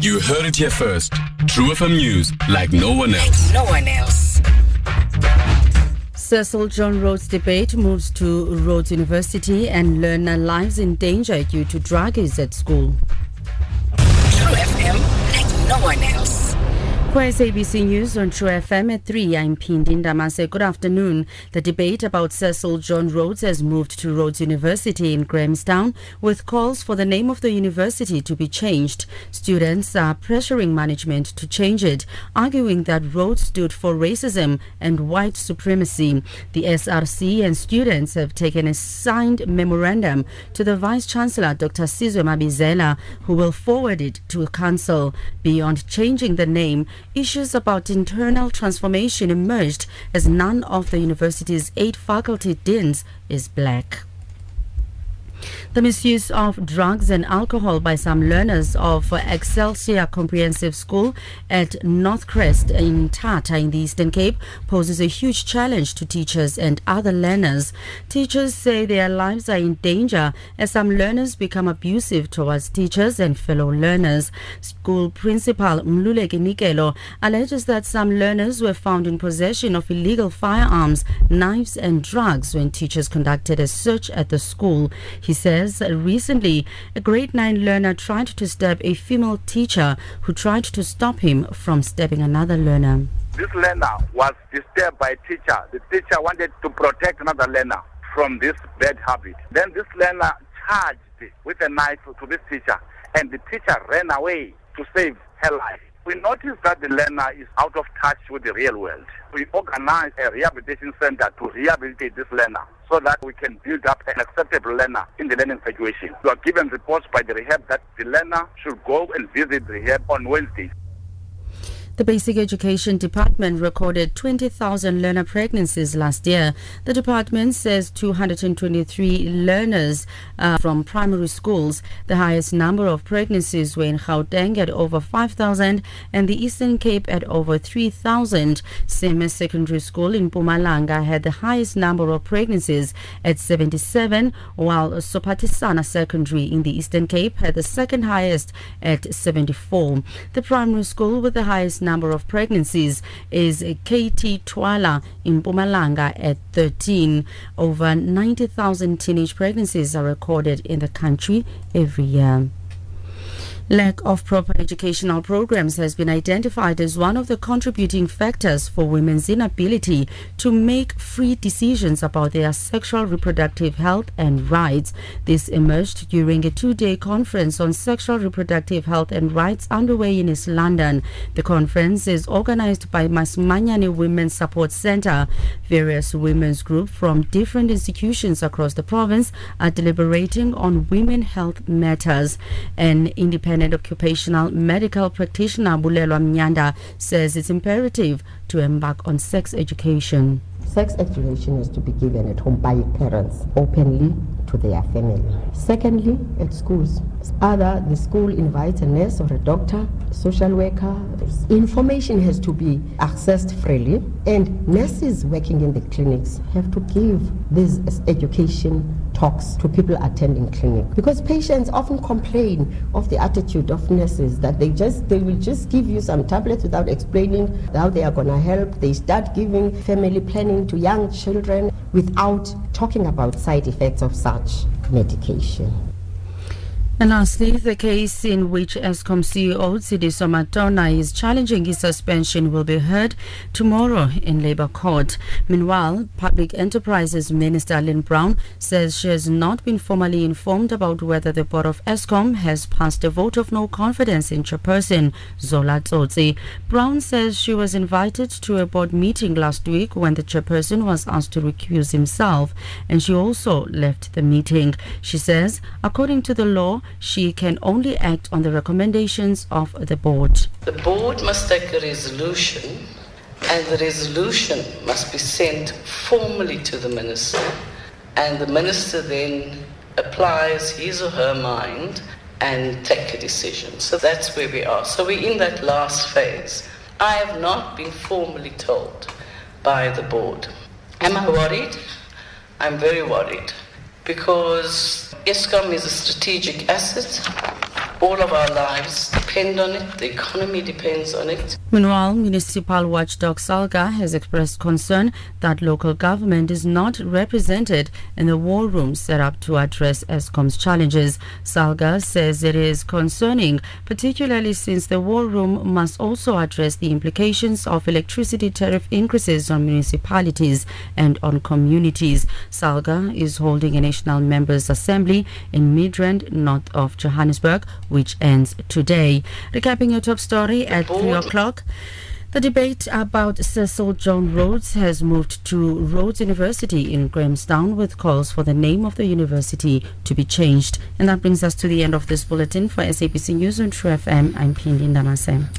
You heard it here first. True FM News, like no one else. No one else. Cecil John Rhodes debate moves to Rhodes University and learner lives in danger due to drug use at school. True FM, like no one else. For SABC News on True FM at 3, I'm Pindi Ndamase. Good afternoon. The debate about Cecil John Rhodes has moved to Rhodes University in Grahamstown with calls for the name of the university to be changed. Students are pressuring management to change it, arguing that Rhodes stood for racism and white supremacy. The SRC and students have taken a signed memorandum to the Vice Chancellor, Dr. Sizwe Mabizela, who will forward it to Council. Beyond changing the name, issues about internal transformation emerged as none of the university's eight faculty deans is black. The misuse of drugs and alcohol by some learners of Excelsior Comprehensive School at Northcrest in Mthatha in the Eastern Cape poses a huge challenge to teachers and other learners. Teachers say their lives are in danger as some learners become abusive towards teachers and fellow learners. School principal Mluleki Nikelo alleges that some learners were found in possession of illegal firearms, knives and drugs when teachers conducted a search at the school. He says recently a grade 9 learner tried to stab a female teacher who tried to stop him from stabbing another learner. This learner was disturbed by a teacher. The teacher wanted to protect another learner from this bad habit. Then this learner charged with a knife to this teacher and the teacher ran away to save her life. We noticed that the learner is out of touch with the real world. We organized a rehabilitation center to rehabilitate this learner so that we can build up an acceptable learner in the learning situation. We are given reports by the rehab that the learner should go and visit the rehab on Wednesdays. The Basic Education Department recorded 20,000 learner pregnancies last year. The department says 223 learners uh, from primary schools. The highest number of pregnancies were in Gauteng at over 5,000 and the Eastern Cape at over 3,000. Semes Secondary School in Mpumalanga had the highest number of pregnancies at 77, while Sopatisana Secondary in the Eastern Cape had the second highest at 74. The primary school with the highest number of pregnancies is KT Twala in Mpumalanga at 13. Over 90,000 teenage pregnancies are recorded in the country every year. Lack of proper educational programs has been identified as one of the contributing factors for women's inability to make free decisions about their sexual reproductive health and rights. This emerged during a two-day conference on sexual reproductive health and rights underway in East London. The conference is organized by Masimanyane Women's Support Center. Various women's groups from different institutions across the province are deliberating on women health matters. An independent independent occupational medical practitioner Bulelwa Mnyanda says it's imperative to embark on sex education. Sex education is to be given at home by parents openly to their family. Secondly, at schools, either the school invites a nurse or a doctor, social worker. Information has to be accessed freely, and nurses working in the clinics have to give this education talks to people attending clinic because patients often complain of the attitude of nurses that they just they will just give you some tablets without explaining how they are going to help they start giving family planning to young children without talking about side effects of such medication and lastly, the case in which Eskom CEO Tshediso Matona is challenging his suspension will be heard tomorrow in Labour Court. Meanwhile, Public Enterprises Minister Lynne Brown says she has not been formally informed about whether the board of Eskom has passed a vote of no confidence in chairperson Zola Tsotsi. Brown says she was invited to a board meeting last week when the chairperson was asked to recuse himself, and she also left the meeting. She says, according to the law, she can only act on the recommendations of the board. The board must take a resolution, and the resolution must be sent formally to the minister, and the minister then applies his or her mind and take a decision. So that's where we are. So we're in that last phase. I have not been formally told by the board. Am I worried? I'm very worried because Eskom is a strategic asset. All of our lives depend on it, the economy depends on it. Meanwhile, municipal watchdog Salga has expressed concern that local government is not represented in the war room set up to address Eskom's challenges. Salga says it is concerning, particularly since the war room must also address the implications of electricity tariff increases on municipalities and on communities. Salga is holding a national members assembly in Midrand, north of Johannesburg, which ends today. Recapping your top story at 3 o'clock. The debate about Cecil John Rhodes has moved to Rhodes University in Grahamstown with calls for the name of the university to be changed. And that brings us to the end of this bulletin for SABC News on True FM. I'm Pindi Ndamase.